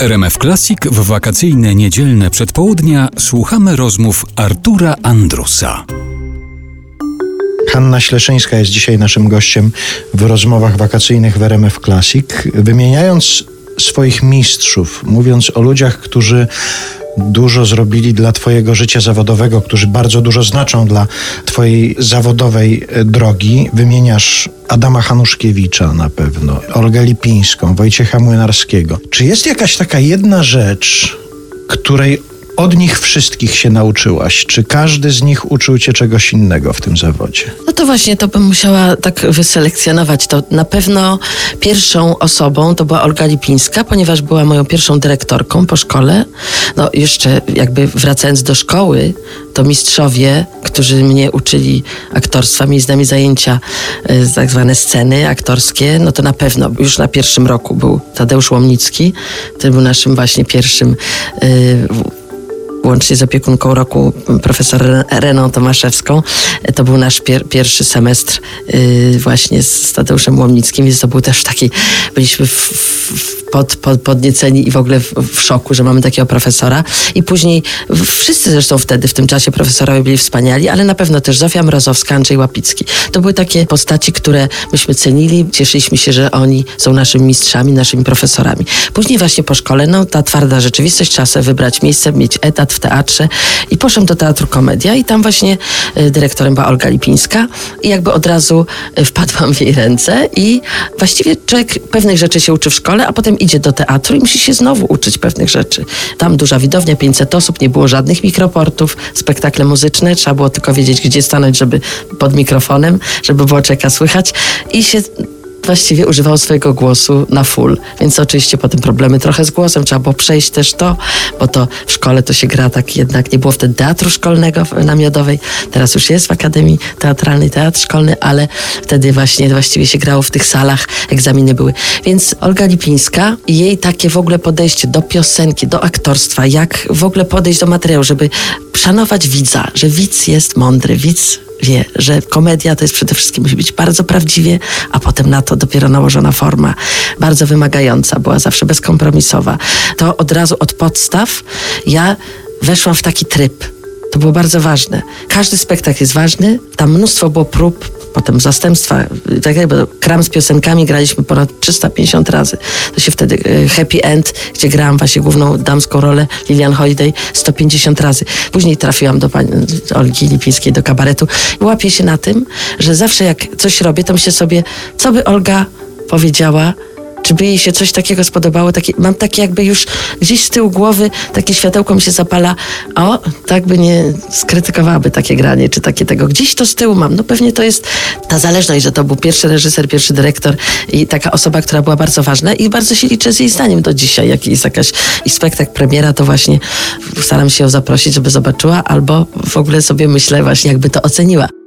RMF Classic w wakacyjne niedzielne przedpołudnia słuchamy rozmów Artura Andrusa. Hanna Śleszyńska jest dzisiaj naszym gościem w rozmowach wakacyjnych w RMF Classic. Wymieniając swoich mistrzów, mówiąc o ludziach, którzy dużo zrobili dla Twojego życia zawodowego, którzy bardzo dużo znaczą dla Twojej zawodowej e, drogi. Wymieniasz Adama Hanuszkiewicza na pewno, Olgę Lipińską, Wojciecha Młynarskiego. Czy jest jakaś taka jedna rzecz, której od nich wszystkich się nauczyłaś? Czy każdy z nich uczył cię czegoś innego w tym zawodzie? No to właśnie, to bym musiała tak wyselekcjonować. To na pewno pierwszą osobą to była Olga Lipińska, ponieważ była moją pierwszą dyrektorką po szkole. No jeszcze jakby wracając do szkoły, to mistrzowie, którzy mnie uczyli aktorstwa, mieli z nami zajęcia e, tak zwane sceny aktorskie, no to na pewno już na pierwszym roku był Tadeusz Łomnicki, który był naszym właśnie pierwszym y, łącznie z opiekunką roku profesor Reną Tomaszewską. To był nasz pier pierwszy semestr yy, właśnie z Tadeuszem Łomnickim, więc to był też taki, byliśmy w, w, pod, pod, podnieceni i w ogóle w, w, szoku, że mamy takiego profesora. I później wszyscy zresztą wtedy, w tym czasie profesorowie byli wspaniali, ale na pewno też Zofia Mrozowska, Andrzej Łapicki. To były takie postaci, które myśmy cenili, cieszyliśmy się, że oni są naszymi mistrzami, naszymi profesorami. Później właśnie po szkole, no ta twarda rzeczywistość, trzeba sobie wybrać miejsce, mieć etat, w teatrze i poszłam do Teatru Komedia i tam właśnie e, dyrektorem była Olga Lipińska i jakby od razu e, wpadłam w jej ręce i właściwie człowiek pewnych rzeczy się uczy w szkole, a potem idzie do teatru i musi się znowu uczyć pewnych rzeczy. Tam duża widownia, 500 osób, nie było żadnych mikroportów, spektakle muzyczne, trzeba było tylko wiedzieć, gdzie stanąć, żeby pod mikrofonem, żeby było czeka słychać i się właściwie używał swojego głosu na full. Więc oczywiście potem problemy trochę z głosem, trzeba było przejść też to, bo to w szkole to się gra tak jednak, nie było wtedy teatru szkolnego na Miodowej, teraz już jest w Akademii Teatralnej Teatr Szkolny, ale wtedy właśnie właściwie się grało w tych salach, egzaminy były. Więc Olga Lipińska i jej takie w ogóle podejście do piosenki, do aktorstwa, jak w ogóle podejść do materiału, żeby szanować widza, że widz jest mądry, widz wie, że komedia to jest przede wszystkim musi być bardzo prawdziwie, a potem na to dopiero nałożona forma, bardzo wymagająca, była zawsze bezkompromisowa. To od razu od podstaw ja weszłam w taki tryb. To było bardzo ważne. Każdy spektakl jest ważny, tam mnóstwo było prób, potem zastępstwa, tak jakby kram z piosenkami graliśmy ponad 350 razy. To się wtedy e, Happy End, gdzie grałam właśnie główną damską rolę Lilian Holiday 150 razy. Później trafiłam do pani Olgi Lipińskiej, do kabaretu i łapię się na tym, że zawsze jak coś robię, to myślę sobie, co by Olga powiedziała, czy by jej się coś takiego spodobało? Taki, mam takie jakby już gdzieś z tyłu głowy takie światełko mi się zapala, o, tak by nie skrytykowałaby takie granie, czy takie tego. Gdzieś to z tyłu mam. No pewnie to jest ta zależność, że to był pierwszy reżyser, pierwszy dyrektor i taka osoba, która była bardzo ważna i bardzo się liczę z jej zdaniem do dzisiaj. Jak jest jakaś i spektakl premiera, to właśnie staram się ją zaprosić, żeby zobaczyła, albo w ogóle sobie myślę właśnie, jakby to oceniła.